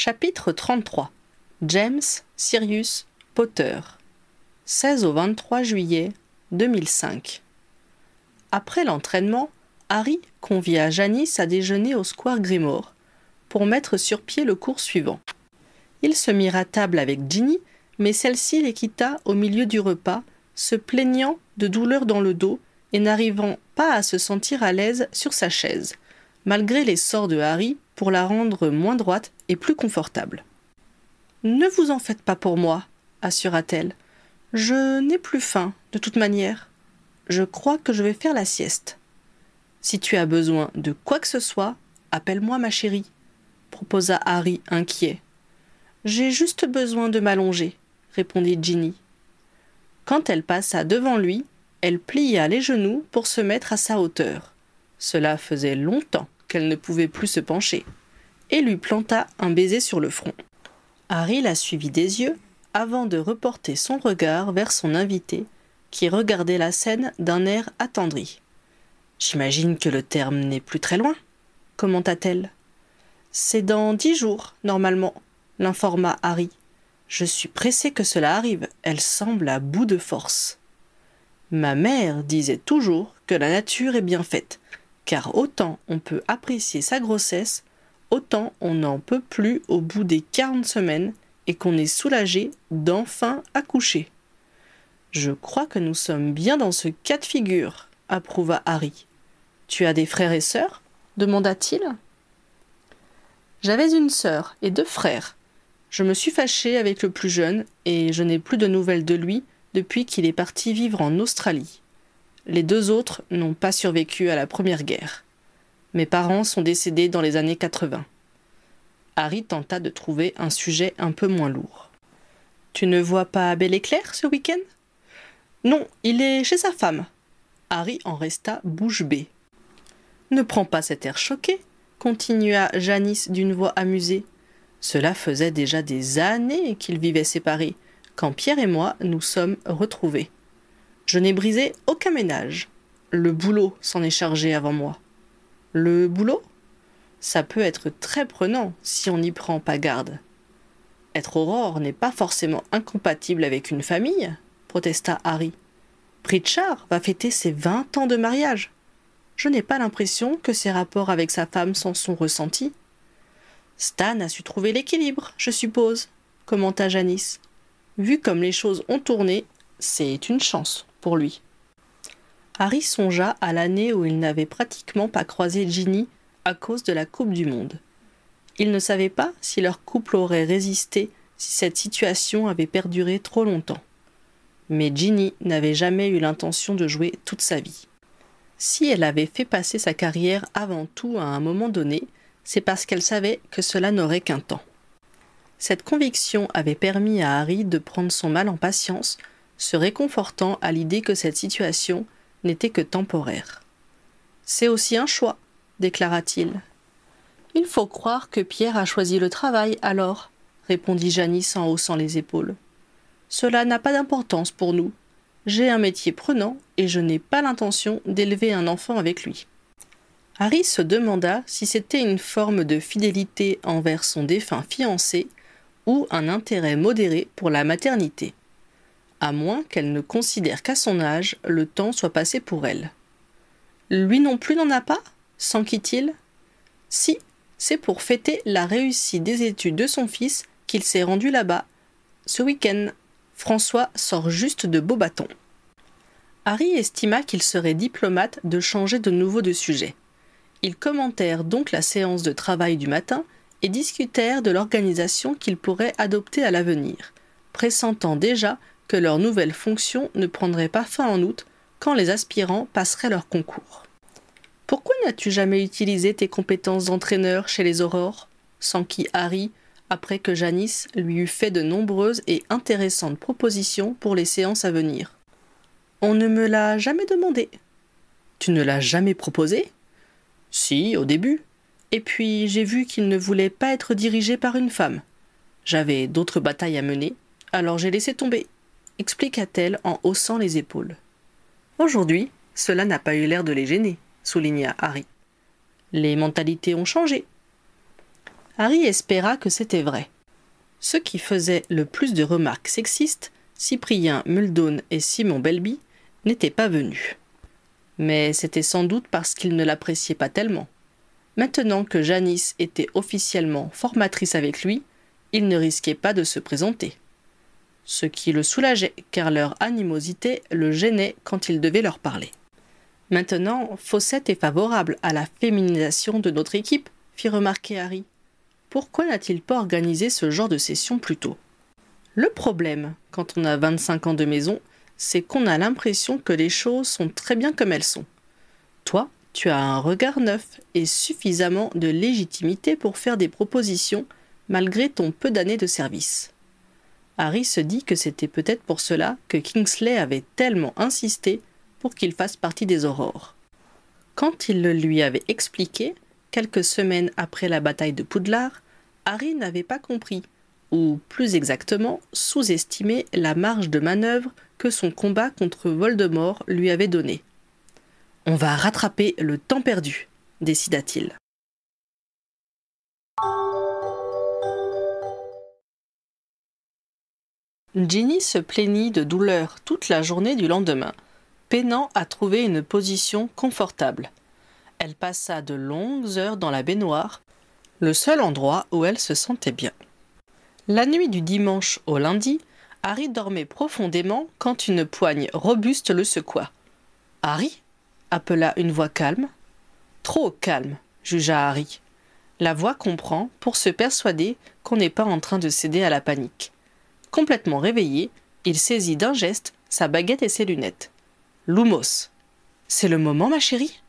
Chapitre 33 James Sirius Potter. 16 au 23 juillet 2005 Après l'entraînement, Harry convia Janice à déjeuner au Square Grimoire pour mettre sur pied le cours suivant. Ils se mirent à table avec Ginny, mais celle-ci les quitta au milieu du repas, se plaignant de douleurs dans le dos et n'arrivant pas à se sentir à l'aise sur sa chaise, malgré les sorts de Harry pour la rendre moins droite et plus confortable. Ne vous en faites pas pour moi, assura-t-elle. Je n'ai plus faim, de toute manière. Je crois que je vais faire la sieste. Si tu as besoin de quoi que ce soit, appelle-moi ma chérie, proposa Harry inquiet. J'ai juste besoin de m'allonger, répondit Ginny. Quand elle passa devant lui, elle plia les genoux pour se mettre à sa hauteur. Cela faisait longtemps qu'elle ne pouvait plus se pencher, et lui planta un baiser sur le front. Harry la suivit des yeux avant de reporter son regard vers son invité, qui regardait la scène d'un air attendri. J'imagine que le terme n'est plus très loin, commenta-t-elle. C'est dans dix jours, normalement, l'informa Harry. Je suis pressé que cela arrive, elle semble à bout de force. Ma mère disait toujours que la nature est bien faite, car autant on peut apprécier sa grossesse, autant on n'en peut plus au bout des quarante semaines et qu'on est soulagé d'enfin accoucher. Je crois que nous sommes bien dans ce cas de figure, approuva Harry. Tu as des frères et sœurs? demanda-t-il. J'avais une sœur et deux frères. Je me suis fâché avec le plus jeune et je n'ai plus de nouvelles de lui depuis qu'il est parti vivre en Australie. Les deux autres n'ont pas survécu à la Première Guerre. Mes parents sont décédés dans les années 80. Harry tenta de trouver un sujet un peu moins lourd. Tu ne vois pas Bel Éclair ce week-end? Non, il est chez sa femme. Harry en resta bouche bée. Ne prends pas cet air choqué, continua Janice d'une voix amusée. Cela faisait déjà des années qu'ils vivaient séparés, quand Pierre et moi nous sommes retrouvés. Je n'ai brisé aucun ménage. Le boulot s'en est chargé avant moi. Le boulot? Ça peut être très prenant si on n'y prend pas garde. Être Aurore n'est pas forcément incompatible avec une famille, protesta Harry. Pritchard va fêter ses vingt ans de mariage. Je n'ai pas l'impression que ses rapports avec sa femme s'en sont ressentis. Stan a su trouver l'équilibre, je suppose, commenta Janice. Vu comme les choses ont tourné, c'est une chance pour lui. Harry songea à l'année où il n'avait pratiquement pas croisé Ginny à cause de la Coupe du Monde. Il ne savait pas si leur couple aurait résisté si cette situation avait perduré trop longtemps. Mais Ginny n'avait jamais eu l'intention de jouer toute sa vie. Si elle avait fait passer sa carrière avant tout à un moment donné, c'est parce qu'elle savait que cela n'aurait qu'un temps. Cette conviction avait permis à Harry de prendre son mal en patience, se réconfortant à l'idée que cette situation n'était que temporaire. C'est aussi un choix, déclara-t-il. Il faut croire que Pierre a choisi le travail alors, répondit Janice en haussant les épaules. Cela n'a pas d'importance pour nous. J'ai un métier prenant et je n'ai pas l'intention d'élever un enfant avec lui. Harry se demanda si c'était une forme de fidélité envers son défunt fiancé ou un intérêt modéré pour la maternité, à moins qu'elle ne considère qu'à son âge le temps soit passé pour elle. Lui non plus n'en a pas? s'enquit-il. Si, c'est pour fêter la réussite des études de son fils qu'il s'est rendu là-bas. Ce week-end, François sort juste de beaux bâtons. Harry estima qu'il serait diplomate de changer de nouveau de sujet. Ils commentèrent donc la séance de travail du matin et discutèrent de l'organisation qu'ils pourraient adopter à l'avenir, pressentant déjà que leur nouvelle fonction ne prendrait pas fin en août quand les aspirants passeraient leur concours. Pourquoi n'as-tu jamais utilisé tes compétences d'entraîneur chez les Aurores s'enquit Harry après que Janice lui eut fait de nombreuses et intéressantes propositions pour les séances à venir? On ne me l'a jamais demandé. Tu ne l'as jamais proposé? Si, au début. Et puis j'ai vu qu'il ne voulait pas être dirigé par une femme. J'avais d'autres batailles à mener, alors j'ai laissé tomber, expliqua-t-elle en haussant les épaules. Aujourd'hui, cela n'a pas eu l'air de les gêner, souligna Harry. Les mentalités ont changé. Harry espéra que c'était vrai. Ceux qui faisaient le plus de remarques sexistes, Cyprien Muldoon et Simon Belby, n'étaient pas venus. Mais c'était sans doute parce qu'ils ne l'appréciaient pas tellement. Maintenant que Janice était officiellement formatrice avec lui, il ne risquait pas de se présenter. Ce qui le soulageait, car leur animosité le gênait quand il devait leur parler. Maintenant, Fawcett est favorable à la féminisation de notre équipe, fit remarquer Harry. Pourquoi n'a-t-il pas organisé ce genre de session plus tôt? Le problème, quand on a 25 ans de maison, c'est qu'on a l'impression que les choses sont très bien comme elles sont. Toi, tu as un regard neuf et suffisamment de légitimité pour faire des propositions malgré ton peu d'années de service. Harry se dit que c'était peut-être pour cela que Kingsley avait tellement insisté pour qu'il fasse partie des aurores. Quand il le lui avait expliqué, quelques semaines après la bataille de Poudlard, Harry n'avait pas compris, ou plus exactement sous-estimé la marge de manœuvre que son combat contre Voldemort lui avait donnée. On va rattraper le temps perdu, décida-t-il. Ginny se plaignit de douleur toute la journée du lendemain, peinant à trouver une position confortable. Elle passa de longues heures dans la baignoire, le seul endroit où elle se sentait bien. La nuit du dimanche au lundi, Harry dormait profondément quand une poigne robuste le secoua. Harry? appela une voix calme. Trop calme, jugea Harry. La voix comprend pour se persuader qu'on n'est pas en train de céder à la panique. Complètement réveillé, il saisit d'un geste sa baguette et ses lunettes. Lumos. C'est le moment, ma chérie?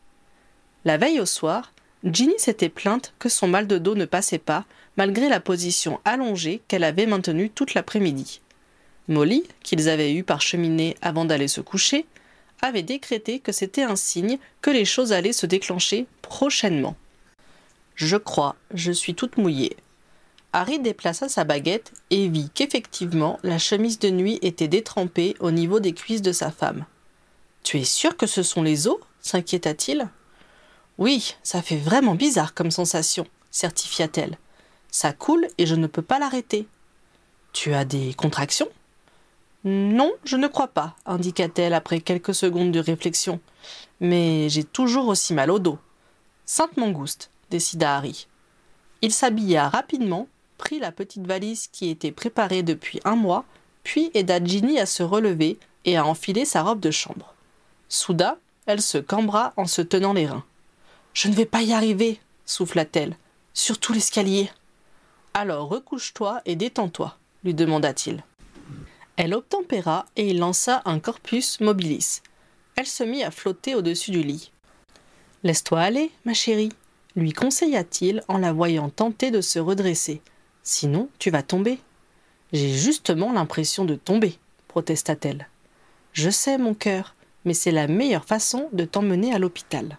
La veille au soir, Ginny s'était plainte que son mal de dos ne passait pas, malgré la position allongée qu'elle avait maintenue toute l'après-midi. Molly, qu'ils avaient eu par cheminée avant d'aller se coucher, avait décrété que c'était un signe que les choses allaient se déclencher prochainement. Je crois, je suis toute mouillée, Harry déplaça sa baguette et vit qu'effectivement la chemise de nuit était détrempée au niveau des cuisses de sa femme. Tu es sûr que ce sont les os? s'inquiéta-t-il. Oui, ça fait vraiment bizarre comme sensation, certifia-t-elle. Ça coule et je ne peux pas l'arrêter. Tu as des contractions Non, je ne crois pas, indiqua-t-elle après quelques secondes de réflexion. Mais j'ai toujours aussi mal au dos. Sainte Mangouste, décida Harry. Il s'habilla rapidement prit la petite valise qui était préparée depuis un mois, puis aida Ginny à se relever et à enfiler sa robe de chambre. Soudain, elle se cambra en se tenant les reins. Je ne vais pas y arriver, souffla-t-elle, surtout l'escalier. Alors recouche-toi et détends-toi, lui demanda-t-il. Elle obtempéra et il lança un corpus mobilis. Elle se mit à flotter au-dessus du lit. Laisse-toi aller, ma chérie, lui conseilla-t-il en la voyant tenter de se redresser. Sinon, tu vas tomber. J'ai justement l'impression de tomber, protesta-t-elle. Je sais, mon cœur, mais c'est la meilleure façon de t'emmener à l'hôpital.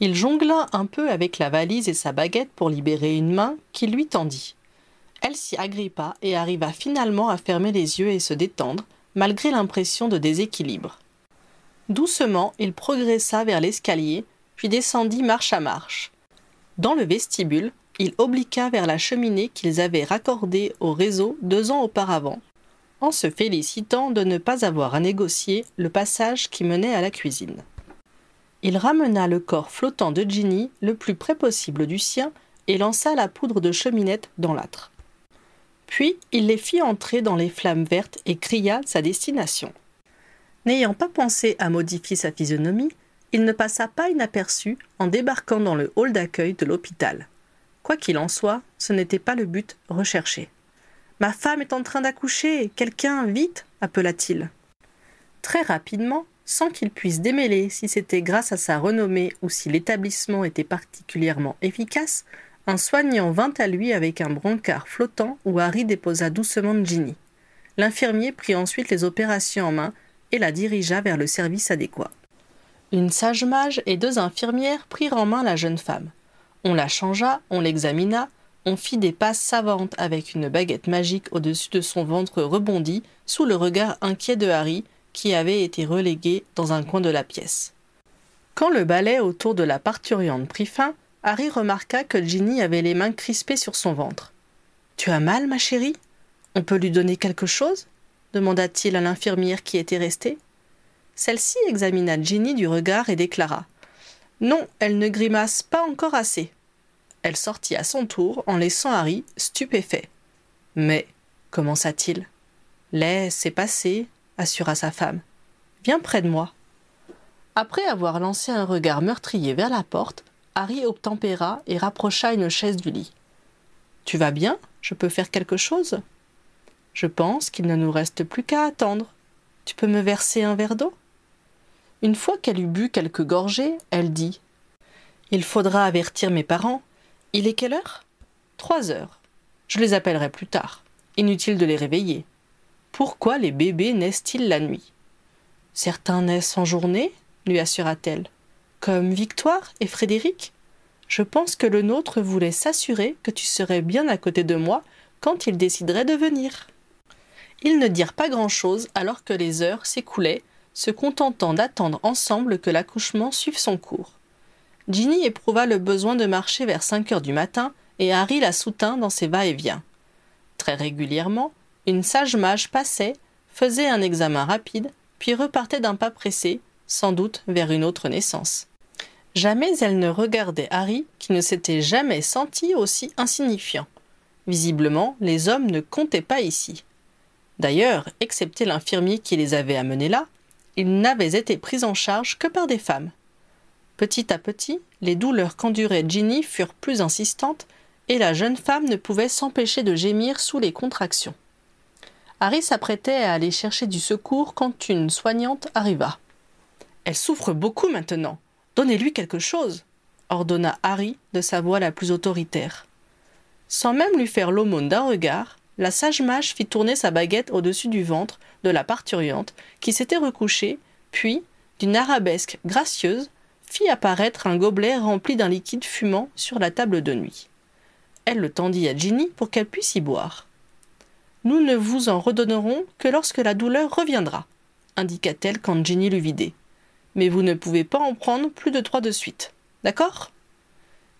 Il jongla un peu avec la valise et sa baguette pour libérer une main qui lui tendit. Elle s'y agrippa et arriva finalement à fermer les yeux et se détendre, malgré l'impression de déséquilibre. Doucement, il progressa vers l'escalier, puis descendit marche à marche. Dans le vestibule, il obliqua vers la cheminée qu'ils avaient raccordée au réseau deux ans auparavant, en se félicitant de ne pas avoir à négocier le passage qui menait à la cuisine. Il ramena le corps flottant de Ginny le plus près possible du sien et lança la poudre de cheminette dans l'âtre. Puis il les fit entrer dans les flammes vertes et cria sa destination. N'ayant pas pensé à modifier sa physionomie, il ne passa pas inaperçu en débarquant dans le hall d'accueil de l'hôpital. Quoi qu'il en soit, ce n'était pas le but recherché. Ma femme est en train d'accoucher. Quelqu'un, vite appela-t-il. Très rapidement, sans qu'il puisse démêler si c'était grâce à sa renommée ou si l'établissement était particulièrement efficace, un soignant vint à lui avec un brancard flottant où Harry déposa doucement Ginny. L'infirmier prit ensuite les opérations en main et la dirigea vers le service adéquat. Une sage mage et deux infirmières prirent en main la jeune femme. On la changea, on l'examina, on fit des passes savantes avec une baguette magique au-dessus de son ventre rebondi, sous le regard inquiet de Harry, qui avait été relégué dans un coin de la pièce. Quand le balai autour de la parturiente prit fin, Harry remarqua que Ginny avait les mains crispées sur son ventre. Tu as mal, ma chérie? On peut lui donner quelque chose? demanda-t-il à l'infirmière qui était restée. Celle-ci examina Ginny du regard et déclara Non, elle ne grimace pas encore assez. Elle sortit à son tour en laissant Harry stupéfait. Mais, commença-t-il. Laisse, passer, assura sa femme. Viens près de moi. Après avoir lancé un regard meurtrier vers la porte, Harry obtempéra et rapprocha une chaise du lit. Tu vas bien? Je peux faire quelque chose? Je pense qu'il ne nous reste plus qu'à attendre. Tu peux me verser un verre d'eau? Une fois qu'elle eut bu quelques gorgées, elle dit Il faudra avertir mes parents. Il est quelle heure? Trois heures. Je les appellerai plus tard. Inutile de les réveiller. Pourquoi les bébés naissent-ils la nuit? Certains naissent en journée, lui assura-t-elle. Comme Victoire et Frédéric? Je pense que le nôtre voulait s'assurer que tu serais bien à côté de moi quand il déciderait de venir. Ils ne dirent pas grand-chose alors que les heures s'écoulaient, se contentant d'attendre ensemble que l'accouchement suive son cours. Ginny éprouva le besoin de marcher vers cinq heures du matin, et Harry la soutint dans ses va-et-vient. Très régulièrement, une sage mage passait, faisait un examen rapide, puis repartait d'un pas pressé, sans doute vers une autre naissance. Jamais elle ne regardait Harry, qui ne s'était jamais senti aussi insignifiant. Visiblement, les hommes ne comptaient pas ici. D'ailleurs, excepté l'infirmier qui les avait amenés là, ils n'avaient été pris en charge que par des femmes. Petit à petit, les douleurs qu'endurait Ginny furent plus insistantes, et la jeune femme ne pouvait s'empêcher de gémir sous les contractions. Harry s'apprêtait à aller chercher du secours quand une soignante arriva. Elle souffre beaucoup maintenant. Donnez-lui quelque chose, ordonna Harry de sa voix la plus autoritaire. Sans même lui faire l'aumône d'un regard, la sage mage fit tourner sa baguette au-dessus du ventre de la parturiante, qui s'était recouchée, puis, d'une arabesque gracieuse, fit apparaître un gobelet rempli d'un liquide fumant sur la table de nuit. Elle le tendit à Ginny pour qu'elle puisse y boire. Nous ne vous en redonnerons que lorsque la douleur reviendra, indiqua-t-elle quand Ginny l'eut vidé mais vous ne pouvez pas en prendre plus de trois de suite. D'accord?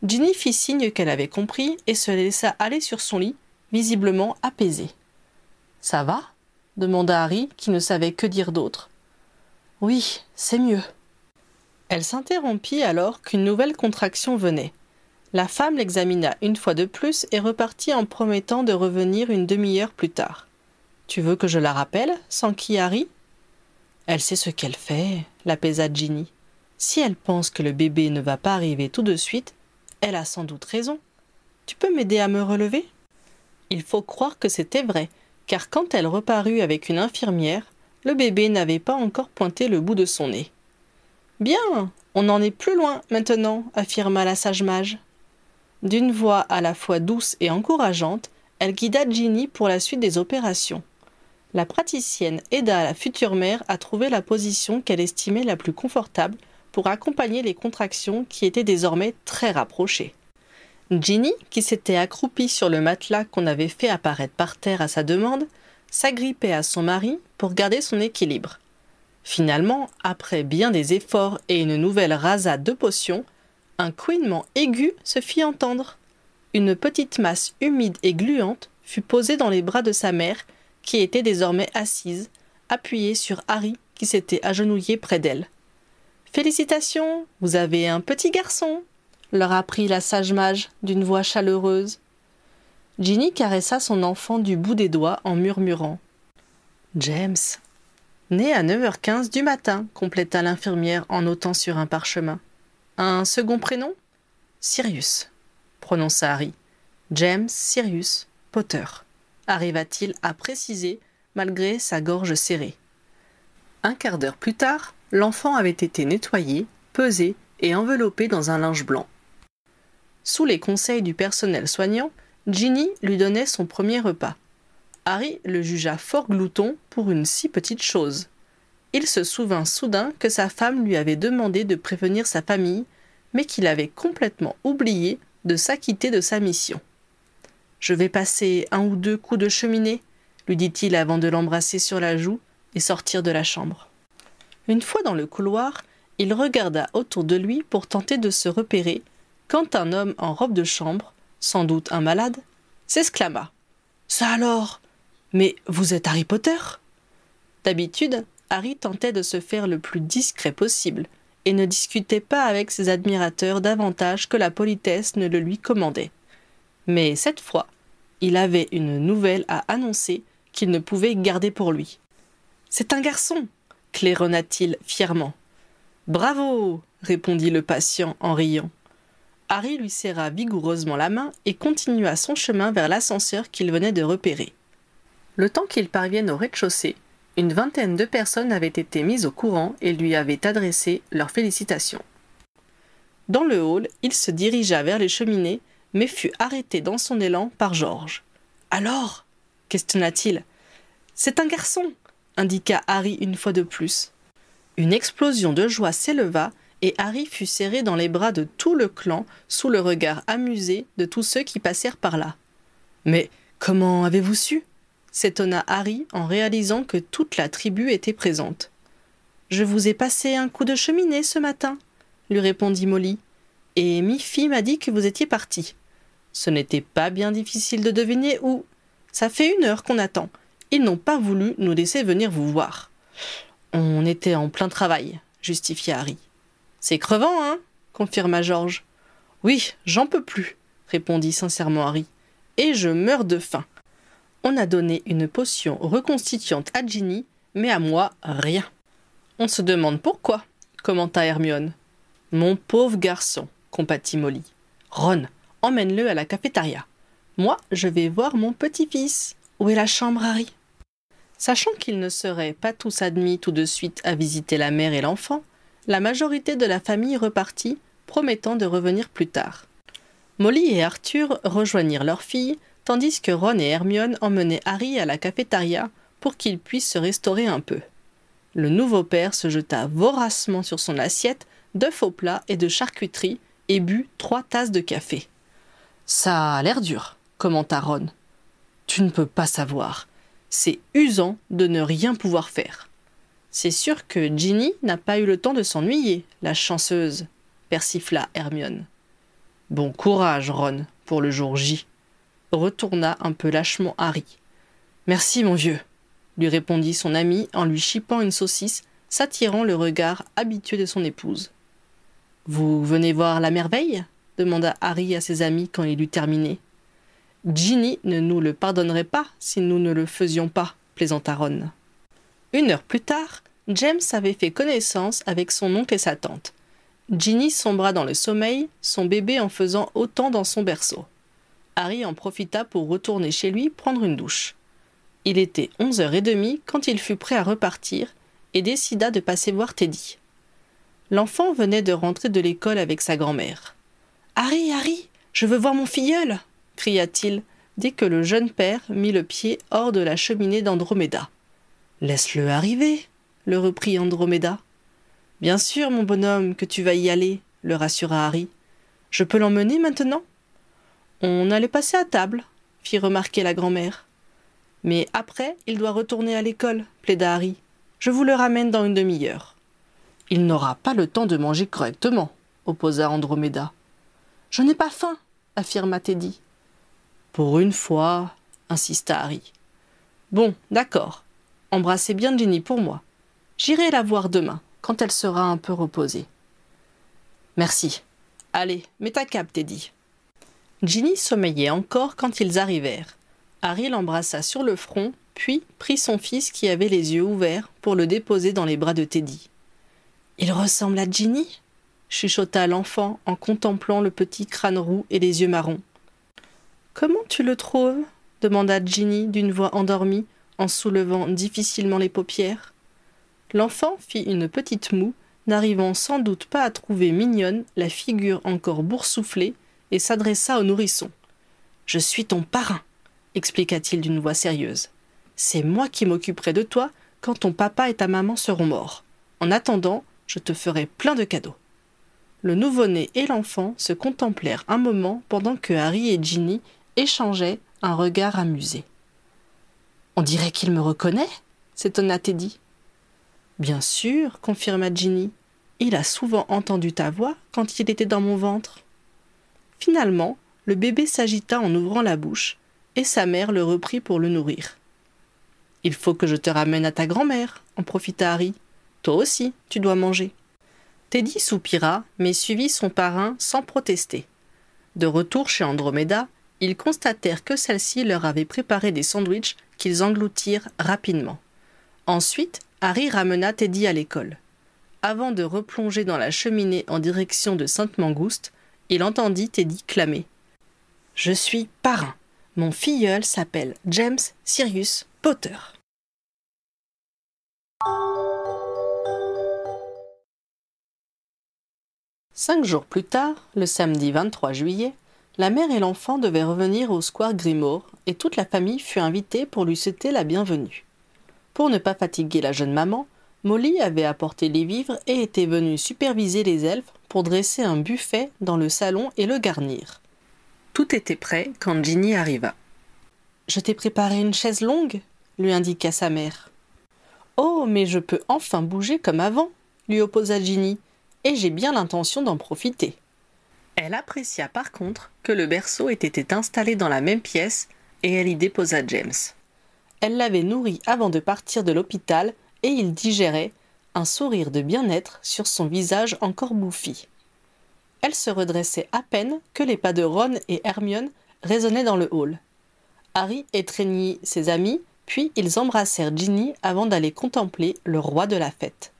Ginny fit signe qu'elle avait compris et se laissa aller sur son lit, visiblement apaisée. Ça va? demanda Harry, qui ne savait que dire d'autre. Oui, c'est mieux. Elle s'interrompit alors qu'une nouvelle contraction venait. La femme l'examina une fois de plus et repartit en promettant de revenir une demi-heure plus tard. Tu veux que je la rappelle s'enquit Harry. Elle sait ce qu'elle fait, l'apaisa Ginny. Si elle pense que le bébé ne va pas arriver tout de suite, elle a sans doute raison. Tu peux m'aider à me relever? Il faut croire que c'était vrai, car quand elle reparut avec une infirmière, le bébé n'avait pas encore pointé le bout de son nez. Bien, on n'en est plus loin maintenant, affirma la sage mage. D'une voix à la fois douce et encourageante, elle guida Ginny pour la suite des opérations la praticienne aida la future mère à trouver la position qu'elle estimait la plus confortable pour accompagner les contractions qui étaient désormais très rapprochées. Ginny, qui s'était accroupie sur le matelas qu'on avait fait apparaître par terre à sa demande, s'agrippait à son mari pour garder son équilibre. Finalement, après bien des efforts et une nouvelle rasade de potions, un couinement aigu se fit entendre. Une petite masse humide et gluante fut posée dans les bras de sa mère qui était désormais assise, appuyée sur Harry qui s'était agenouillé près d'elle. Félicitations, vous avez un petit garçon, leur apprit la sage mage d'une voix chaleureuse. Ginny caressa son enfant du bout des doigts en murmurant. James. Né à 9h15 du matin, compléta l'infirmière en ôtant sur un parchemin. Un second prénom? Sirius, prononça Harry. James Sirius Potter arriva-t-il à préciser malgré sa gorge serrée. Un quart d'heure plus tard, l'enfant avait été nettoyé, pesé et enveloppé dans un linge blanc. Sous les conseils du personnel soignant, Ginny lui donnait son premier repas. Harry le jugea fort glouton pour une si petite chose. Il se souvint soudain que sa femme lui avait demandé de prévenir sa famille, mais qu'il avait complètement oublié de s'acquitter de sa mission. Je vais passer un ou deux coups de cheminée, lui dit-il avant de l'embrasser sur la joue et sortir de la chambre. Une fois dans le couloir, il regarda autour de lui pour tenter de se repérer, quand un homme en robe de chambre, sans doute un malade, s'exclama. Ça alors? Mais vous êtes Harry Potter D'habitude, Harry tentait de se faire le plus discret possible et ne discutait pas avec ses admirateurs davantage que la politesse ne le lui commandait. Mais cette fois, il avait une nouvelle à annoncer qu'il ne pouvait garder pour lui. C'est un garçon claironna-t-il fièrement. Bravo répondit le patient en riant. Harry lui serra vigoureusement la main et continua son chemin vers l'ascenseur qu'il venait de repérer. Le temps qu'il parvienne au rez-de-chaussée, une vingtaine de personnes avaient été mises au courant et lui avaient adressé leurs félicitations. Dans le hall, il se dirigea vers les cheminées, mais fut arrêté dans son élan par Georges. Alors? questionna-t-il. C'est un garçon indiqua Harry une fois de plus. Une explosion de joie s'éleva et Harry fut serré dans les bras de tout le clan sous le regard amusé de tous ceux qui passèrent par là. Mais comment avez-vous su? S'étonna Harry en réalisant que toute la tribu était présente. Je vous ai passé un coup de cheminée ce matin, lui répondit Molly, et Miffy m'a dit que vous étiez parti. Ce n'était pas bien difficile de deviner où. Ça fait une heure qu'on attend. Ils n'ont pas voulu nous laisser venir vous voir. On était en plein travail, justifia Harry. C'est crevant, hein? confirma George. Oui, j'en peux plus, répondit sincèrement Harry. Et je meurs de faim. On a donné une potion reconstituante à Ginny, mais à moi, rien. On se demande pourquoi, commenta Hermione. Mon pauvre garçon, compatit Molly. Ron, emmène-le à la cafétéria. Moi, je vais voir mon petit-fils. Où est la chambre, Harry Sachant qu'ils ne seraient pas tous admis tout de suite à visiter la mère et l'enfant, la majorité de la famille repartit, promettant de revenir plus tard. Molly et Arthur rejoignirent leur fille, tandis que Ron et Hermione emmenaient Harry à la cafétéria pour qu'il puisse se restaurer un peu. Le nouveau père se jeta voracement sur son assiette d'œufs au plat et de charcuterie et but trois tasses de café. Ça a l'air dur, commenta Ron. Tu ne peux pas savoir. C'est usant de ne rien pouvoir faire. C'est sûr que Ginny n'a pas eu le temps de s'ennuyer, la chanceuse, persifla Hermione. Bon courage, Ron, pour le jour J retourna un peu lâchement Harry. Merci, mon vieux, lui répondit son ami en lui chipant une saucisse, s'attirant le regard habitué de son épouse. Vous venez voir la merveille? demanda Harry à ses amis quand il eut terminé. Ginny ne nous le pardonnerait pas si nous ne le faisions pas, plaisanta Ron. Une heure plus tard, James avait fait connaissance avec son oncle et sa tante. Ginny sombra dans le sommeil, son bébé en faisant autant dans son berceau. Harry en profita pour retourner chez lui prendre une douche. Il était onze heures et demie quand il fut prêt à repartir et décida de passer voir Teddy. L'enfant venait de rentrer de l'école avec sa grand-mère. Harry, Harry, je veux voir mon filleul cria-t-il dès que le jeune père mit le pied hors de la cheminée d'Androméda. Laisse-le arriver, le reprit Androméda. Bien sûr, mon bonhomme, que tu vas y aller, le rassura Harry. Je peux l'emmener maintenant? On allait passer à table, fit remarquer la grand-mère. Mais après, il doit retourner à l'école, plaida Harry. Je vous le ramène dans une demi-heure. Il n'aura pas le temps de manger correctement, opposa Androméda. Je n'ai pas faim, affirma Teddy. Pour une fois, insista Harry. Bon, d'accord. Embrassez bien Jenny pour moi. J'irai la voir demain, quand elle sera un peu reposée. Merci. Allez, mets ta cape, Teddy. Ginny sommeillait encore quand ils arrivèrent. Harry l'embrassa sur le front, puis prit son fils qui avait les yeux ouverts pour le déposer dans les bras de Teddy. Il ressemble à Ginny? chuchota l'enfant en contemplant le petit crâne roux et les yeux marrons. Comment tu le trouves? demanda Ginny d'une voix endormie en soulevant difficilement les paupières. L'enfant fit une petite moue, n'arrivant sans doute pas à trouver mignonne la figure encore boursouflée et s'adressa au nourrisson. Je suis ton parrain, expliqua-t-il d'une voix sérieuse. C'est moi qui m'occuperai de toi quand ton papa et ta maman seront morts. En attendant, je te ferai plein de cadeaux. Le nouveau-né et l'enfant se contemplèrent un moment pendant que Harry et Ginny échangeaient un regard amusé. On dirait qu'il me reconnaît s'étonna Teddy. Bien sûr, confirma Ginny. Il a souvent entendu ta voix quand il était dans mon ventre. Finalement, le bébé s'agita en ouvrant la bouche, et sa mère le reprit pour le nourrir. Il faut que je te ramène à ta grand-mère, en profita Harry. Toi aussi, tu dois manger. Teddy soupira, mais suivit son parrain sans protester. De retour chez Andromeda, ils constatèrent que celle-ci leur avait préparé des sandwichs qu'ils engloutirent rapidement. Ensuite, Harry ramena Teddy à l'école. Avant de replonger dans la cheminée en direction de Sainte-Mangouste, il entendit Teddy clamer. Je suis parrain. Mon filleul s'appelle James Sirius Potter. Cinq jours plus tard, le samedi 23 juillet, la mère et l'enfant devaient revenir au square Grimoire et toute la famille fut invitée pour lui souhaiter la bienvenue. Pour ne pas fatiguer la jeune maman, Molly avait apporté les vivres et était venue superviser les elfes pour dresser un buffet dans le salon et le garnir. Tout était prêt quand Ginny arriva. Je t'ai préparé une chaise longue, lui indiqua sa mère. Oh, mais je peux enfin bouger comme avant, lui opposa Ginny, et j'ai bien l'intention d'en profiter. Elle apprécia par contre que le berceau ait été installé dans la même pièce et elle y déposa James. Elle l'avait nourri avant de partir de l'hôpital et il digérait, un sourire de bien-être sur son visage encore bouffi. Elle se redressait à peine que les pas de Ron et Hermione résonnaient dans le hall. Harry étreignit ses amis, puis ils embrassèrent Ginny avant d'aller contempler le roi de la fête.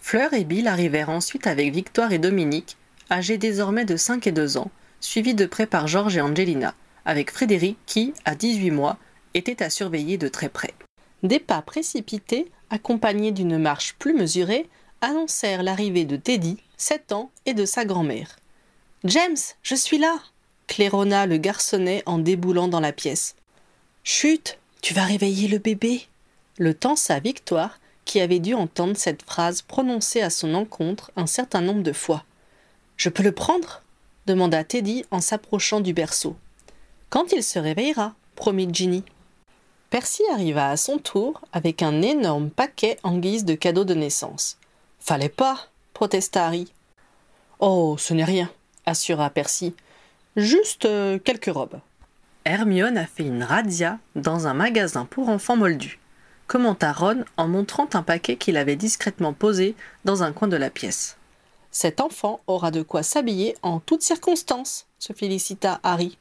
Fleur et Bill arrivèrent ensuite avec Victoire et Dominique, âgés désormais de cinq et deux ans, suivis de près par Georges et Angelina, avec Frédéric qui, à dix-huit mois, était à surveiller de très près. Des pas précipités, accompagnés d'une marche plus mesurée, annoncèrent l'arrivée de Teddy, sept ans, et de sa grand-mère. James, je suis là claironna le garçonnet en déboulant dans la pièce. Chut, tu vas réveiller le bébé le tensa Victoire, qui avait dû entendre cette phrase prononcée à son encontre un certain nombre de fois. Je peux le prendre? demanda Teddy en s'approchant du berceau. Quand il se réveillera, promit Ginny. Percy arriva à son tour avec un énorme paquet en guise de cadeau de naissance. Fallait pas, protesta Harry. Oh, ce n'est rien, assura Percy. Juste euh, quelques robes. Hermione a fait une razzia dans un magasin pour enfants moldus, commenta Ron en montrant un paquet qu'il avait discrètement posé dans un coin de la pièce. Cet enfant aura de quoi s'habiller en toutes circonstances, se félicita Harry.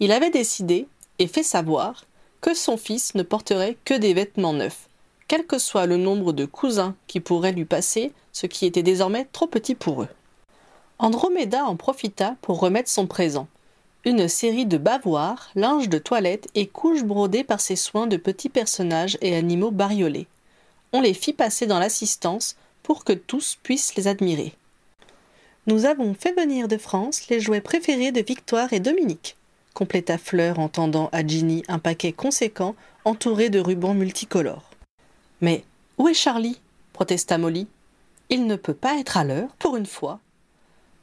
Il avait décidé, et fait savoir, que son fils ne porterait que des vêtements neufs, quel que soit le nombre de cousins qui pourraient lui passer, ce qui était désormais trop petit pour eux. Andromeda en profita pour remettre son présent. Une série de bavoirs, linges de toilette et couches brodées par ses soins de petits personnages et animaux bariolés. On les fit passer dans l'assistance pour que tous puissent les admirer. Nous avons fait venir de France les jouets préférés de Victoire et Dominique, compléta Fleur en tendant à Ginny un paquet conséquent entouré de rubans multicolores. Mais où est Charlie? protesta Molly. Il ne peut pas être à l'heure, pour une fois.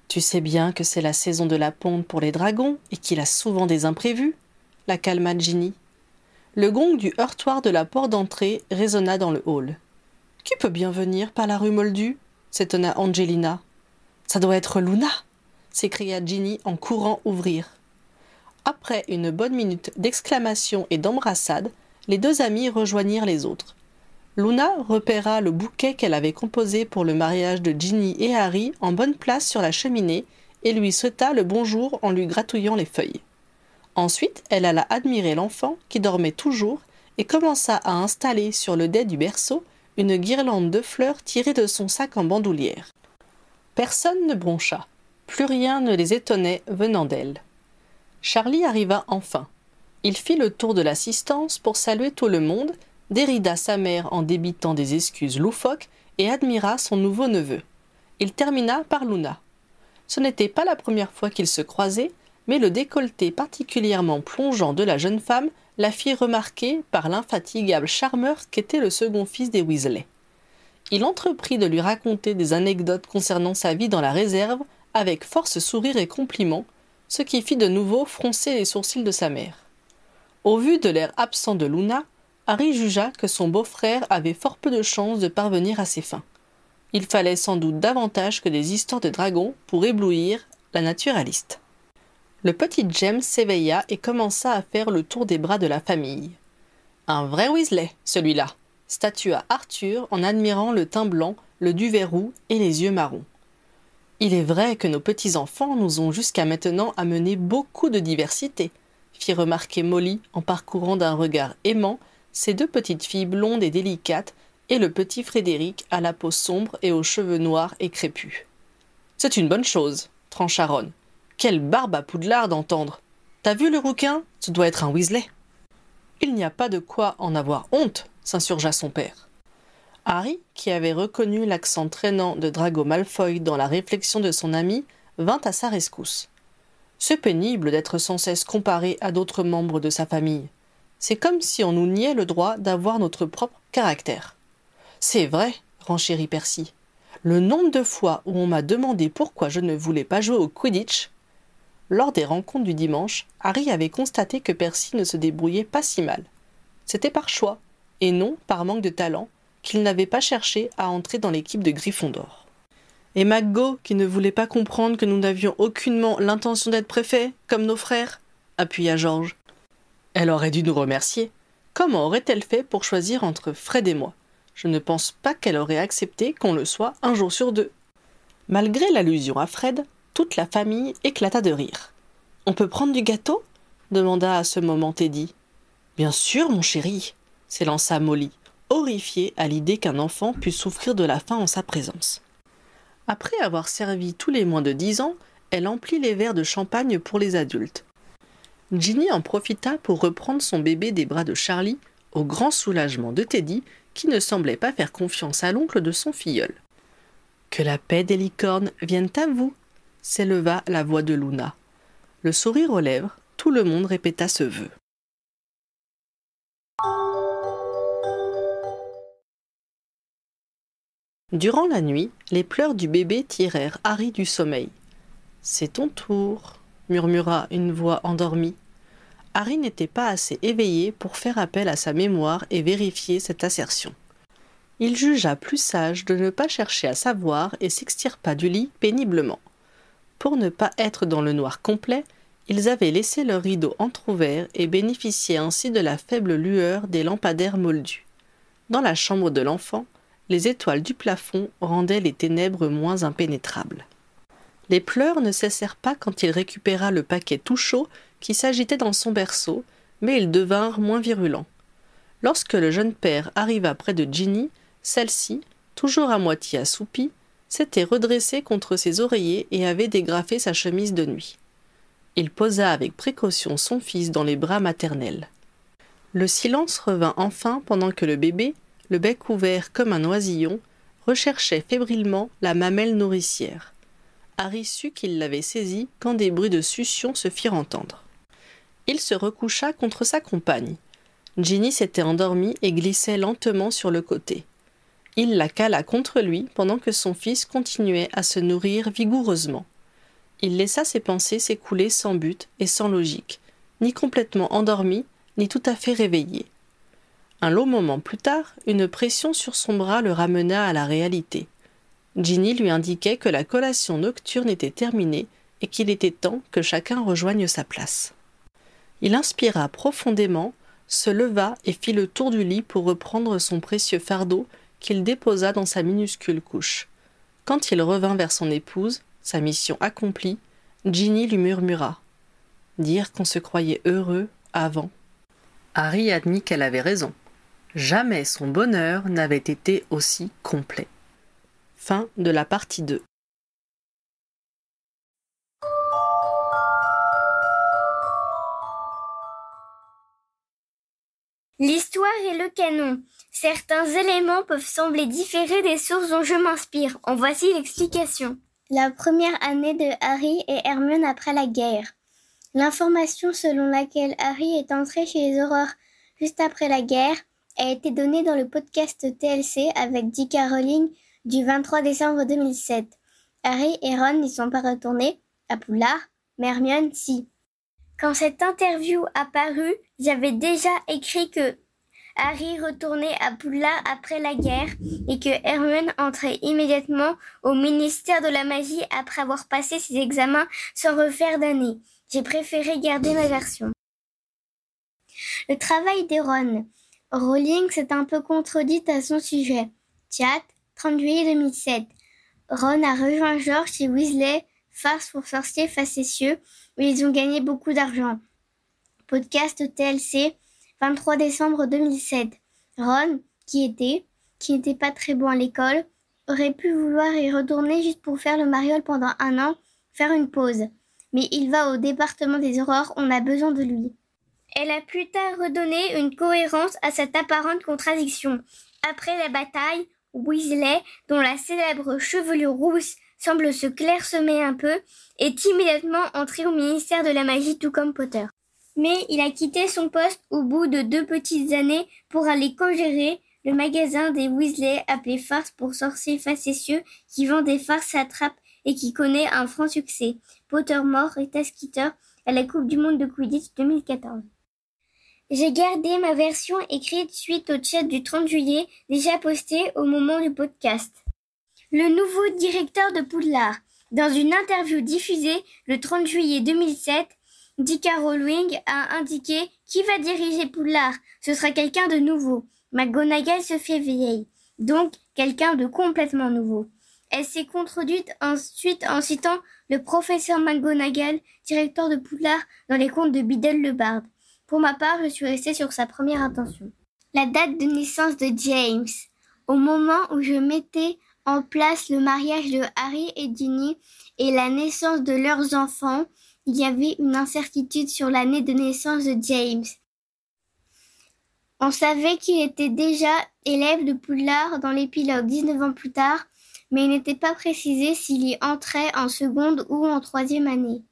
Tu sais bien que c'est la saison de la ponte pour les dragons et qu'il a souvent des imprévus, la calma Ginny. Le gong du heurtoir de la porte d'entrée résonna dans le hall. Qui peut bien venir par la rue Moldue s'étonna Angelina. Ça doit être Luna s'écria Ginny en courant ouvrir. Après une bonne minute d'exclamations et d'embrassades, les deux amies rejoignirent les autres. Luna repéra le bouquet qu'elle avait composé pour le mariage de Ginny et Harry en bonne place sur la cheminée et lui souhaita le bonjour en lui gratouillant les feuilles. Ensuite, elle alla admirer l'enfant qui dormait toujours et commença à installer sur le dais du berceau une guirlande de fleurs tirée de son sac en bandoulière. Personne ne broncha. Plus rien ne les étonnait venant d'elle. Charlie arriva enfin. Il fit le tour de l'assistance pour saluer tout le monde, dérida sa mère en débitant des excuses loufoques et admira son nouveau neveu. Il termina par Luna. Ce n'était pas la première fois qu'ils se croisaient, mais le décolleté particulièrement plongeant de la jeune femme la fit remarquer par l'infatigable charmeur qu'était le second fils des Weasley. Il entreprit de lui raconter des anecdotes concernant sa vie dans la réserve avec force sourire et compliments, ce qui fit de nouveau froncer les sourcils de sa mère. Au vu de l'air absent de Luna, Harry jugea que son beau-frère avait fort peu de chances de parvenir à ses fins. Il fallait sans doute davantage que des histoires de dragons pour éblouir la naturaliste. Le petit James s'éveilla et commença à faire le tour des bras de la famille. Un vrai Weasley, celui-là, statua Arthur en admirant le teint blanc, le duvet roux et les yeux marrons. Il est vrai que nos petits-enfants nous ont jusqu'à maintenant amené beaucoup de diversité, fit remarquer Molly en parcourant d'un regard aimant ces deux petites filles blondes et délicates et le petit Frédéric à la peau sombre et aux cheveux noirs et crépus. C'est une bonne chose, trancha Ron. Quelle barbe à Poudlard d'entendre T'as vu le rouquin? Ce doit être un Weasley. Il n'y a pas de quoi en avoir honte, s'insurgea son père. Harry, qui avait reconnu l'accent traînant de Drago Malfoy dans la réflexion de son ami, vint à sa rescousse. C'est pénible d'être sans cesse comparé à d'autres membres de sa famille. C'est comme si on nous niait le droit d'avoir notre propre caractère. C'est vrai, renchérit Percy. Le nombre de fois où on m'a demandé pourquoi je ne voulais pas jouer au Quidditch. Lors des rencontres du dimanche, Harry avait constaté que Percy ne se débrouillait pas si mal. C'était par choix, et non par manque de talent, qu'il n'avait pas cherché à entrer dans l'équipe de Gryffondor. Et McGo, qui ne voulait pas comprendre que nous n'avions aucunement l'intention d'être préfet, comme nos frères appuya Georges. Elle aurait dû nous remercier. Comment aurait-elle fait pour choisir entre Fred et moi? Je ne pense pas qu'elle aurait accepté qu'on le soit un jour sur deux. Malgré l'allusion à Fred, toute la famille éclata de rire. On peut prendre du gâteau? demanda à ce moment Teddy. Bien sûr, mon chéri, s'élança Molly, horrifiée à l'idée qu'un enfant puisse souffrir de la faim en sa présence. Après avoir servi tous les moins de dix ans, elle emplit les verres de champagne pour les adultes. Ginny en profita pour reprendre son bébé des bras de Charlie, au grand soulagement de Teddy, qui ne semblait pas faire confiance à l'oncle de son filleul. Que la paix des licornes vienne à vous s'éleva la voix de Luna. Le sourire aux lèvres, tout le monde répéta ce vœu. Durant la nuit, les pleurs du bébé tirèrent Harry du sommeil. C'est ton tour, murmura une voix endormie. Harry n'était pas assez éveillé pour faire appel à sa mémoire et vérifier cette assertion. Il jugea plus sage de ne pas chercher à savoir et s'extirpa du lit péniblement. Pour ne pas être dans le noir complet, ils avaient laissé leur rideau entr'ouvert et bénéficiaient ainsi de la faible lueur des lampadaires moldus. Dans la chambre de l'enfant, les étoiles du plafond rendaient les ténèbres moins impénétrables. Les pleurs ne cessèrent pas quand il récupéra le paquet tout chaud qui s'agitait dans son berceau, mais ils devinrent moins virulents. Lorsque le jeune père arriva près de Ginny, celle-ci, toujours à moitié assoupie, s'était redressée contre ses oreillers et avait dégrafé sa chemise de nuit. Il posa avec précaution son fils dans les bras maternels. Le silence revint enfin pendant que le bébé, le bec ouvert comme un oisillon, recherchait fébrilement la mamelle nourricière. Harry sut qu'il l'avait saisie quand des bruits de succion se firent entendre. Il se recoucha contre sa compagne. Ginny s'était endormie et glissait lentement sur le côté. Il la cala contre lui pendant que son fils continuait à se nourrir vigoureusement. Il laissa ses pensées s'écouler sans but et sans logique, ni complètement endormi, ni tout à fait réveillé. Un long moment plus tard, une pression sur son bras le ramena à la réalité. Ginny lui indiquait que la collation nocturne était terminée et qu'il était temps que chacun rejoigne sa place. Il inspira profondément, se leva et fit le tour du lit pour reprendre son précieux fardeau qu'il déposa dans sa minuscule couche. Quand il revint vers son épouse, sa mission accomplie, Ginny lui murmura Dire qu'on se croyait heureux avant. Harry admit qu'elle avait raison. Jamais son bonheur n'avait été aussi complet. Fin de la partie 2. L'histoire et le canon. Certains éléments peuvent sembler différer des sources dont je m'inspire. En voici l'explication. La première année de Harry et Hermione après la guerre. L'information selon laquelle Harry est entré chez les Aurores juste après la guerre a été donné dans le podcast TLC avec J.K. Rowling du 23 décembre 2007. Harry et Ron n'y sont pas retournés à Poulard, mais Hermione si. Quand cette interview a paru, j'avais déjà écrit que Harry retournait à Poudlard après la guerre et que Hermione entrait immédiatement au ministère de la magie après avoir passé ses examens sans refaire d'année. J'ai préféré garder ma version. Le travail des Ron. Rowling s'est un peu contredite à son sujet. Chat, 30 juillet 2007. Ron a rejoint George et Weasley, farce pour sorciers facétieux, où ils ont gagné beaucoup d'argent. Podcast TLC, 23 décembre 2007. Ron, qui était, qui n'était pas très bon à l'école, aurait pu vouloir y retourner juste pour faire le mariole pendant un an, faire une pause. Mais il va au département des aurores, on a besoin de lui. Elle a plus tard redonné une cohérence à cette apparente contradiction. Après la bataille, Weasley, dont la célèbre chevelure rousse semble se clairsemer un peu, est immédiatement entré au ministère de la magie tout comme Potter. Mais il a quitté son poste au bout de deux petites années pour aller congérer le magasin des Weasley appelé Farce pour sorciers facétieux qui vend des farces à trappe et qui connaît un franc succès. Pottermore et Tasquitter à la Coupe du Monde de Quidditch 2014. J'ai gardé ma version écrite suite au chat du 30 juillet déjà posté au moment du podcast. Le nouveau directeur de Poudlard. Dans une interview diffusée le 30 juillet 2007, J.K. Rowling a indiqué qui va diriger Poudlard? Ce sera quelqu'un de nouveau. McGonagall se fait vieille. Donc, quelqu'un de complètement nouveau. Elle s'est contredite ensuite en citant le professeur McGonagall, directeur de Poudlard, dans les contes de Biddle le Bard. Pour ma part, je suis restée sur sa première intention. La date de naissance de James. Au moment où je mettais en place le mariage de Harry et Ginny et la naissance de leurs enfants, il y avait une incertitude sur l'année de naissance de James. On savait qu'il était déjà élève de Poudlard dans l'épilogue 19 ans plus tard, mais il n'était pas précisé s'il y entrait en seconde ou en troisième année.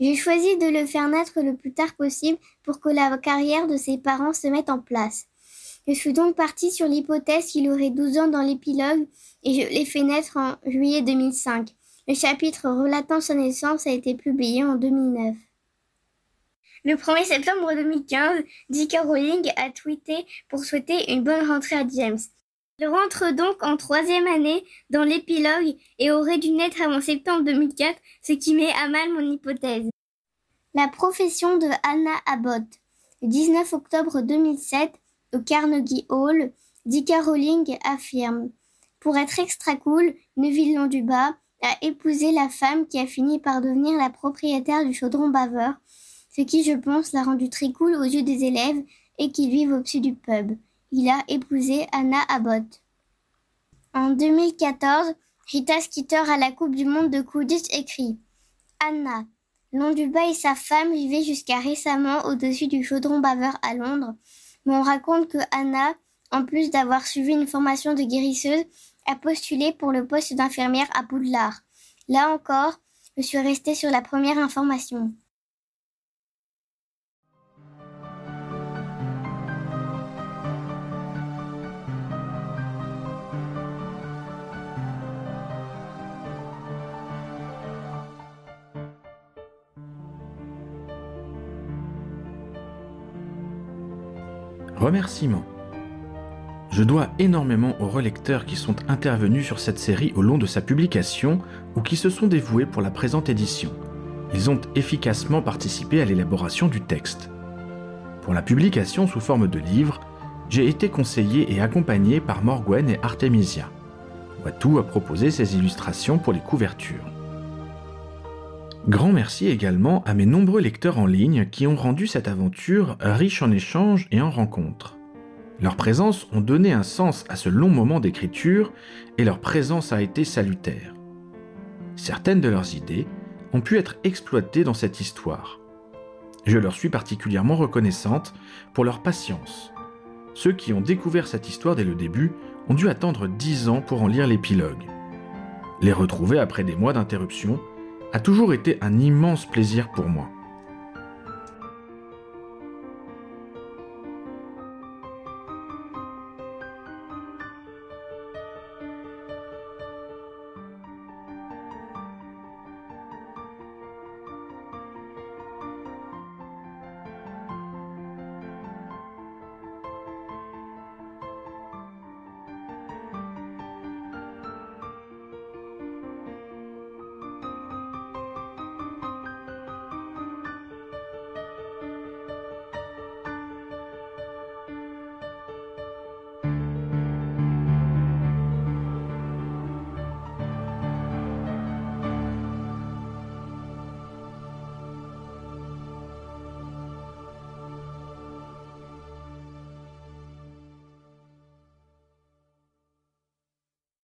J'ai choisi de le faire naître le plus tard possible pour que la carrière de ses parents se mette en place. Je suis donc partie sur l'hypothèse qu'il aurait 12 ans dans l'épilogue et je l'ai fait naître en juillet 2005. Le chapitre relatant sa naissance a été publié en 2009. Le 1er septembre 2015, J.K. Rowling a tweeté pour souhaiter une bonne rentrée à James. Il rentre donc en troisième année dans l'épilogue et aurait dû naître avant septembre 2004, ce qui met à mal mon hypothèse. La profession de Anna Abbott. Le 19 octobre 2007, au Carnegie Hall, J.K. Rowling affirme Pour être extra cool, Neville Londubat a épousé la femme qui a fini par devenir la propriétaire du chaudron baveur, ce qui, je pense, l'a rendu très cool aux yeux des élèves et qui vivent au-dessus du pub il a épousé Anna Abbott. En 2014, Rita Skeeter à la Coupe du Monde de Quidditch écrit Anna, Londuba et sa femme vivaient jusqu'à récemment au-dessus du chaudron baveur à Londres, mais on raconte que Anna, en plus d'avoir suivi une formation de guérisseuse, a postulé pour le poste d'infirmière à Poudlard. Là encore, je suis restée sur la première information. Remerciements. Je dois énormément aux relecteurs qui sont intervenus sur cette série au long de sa publication ou qui se sont dévoués pour la présente édition. Ils ont efficacement participé à l'élaboration du texte. Pour la publication sous forme de livre, j'ai été conseillé et accompagné par Morgwen et Artemisia. Watu a proposé ses illustrations pour les couvertures. Grand merci également à mes nombreux lecteurs en ligne qui ont rendu cette aventure riche en échanges et en rencontres. Leur présence ont donné un sens à ce long moment d'écriture et leur présence a été salutaire. Certaines de leurs idées ont pu être exploitées dans cette histoire. Je leur suis particulièrement reconnaissante pour leur patience. Ceux qui ont découvert cette histoire dès le début ont dû attendre dix ans pour en lire l'épilogue. Les retrouver après des mois d'interruption a toujours été un immense plaisir pour moi.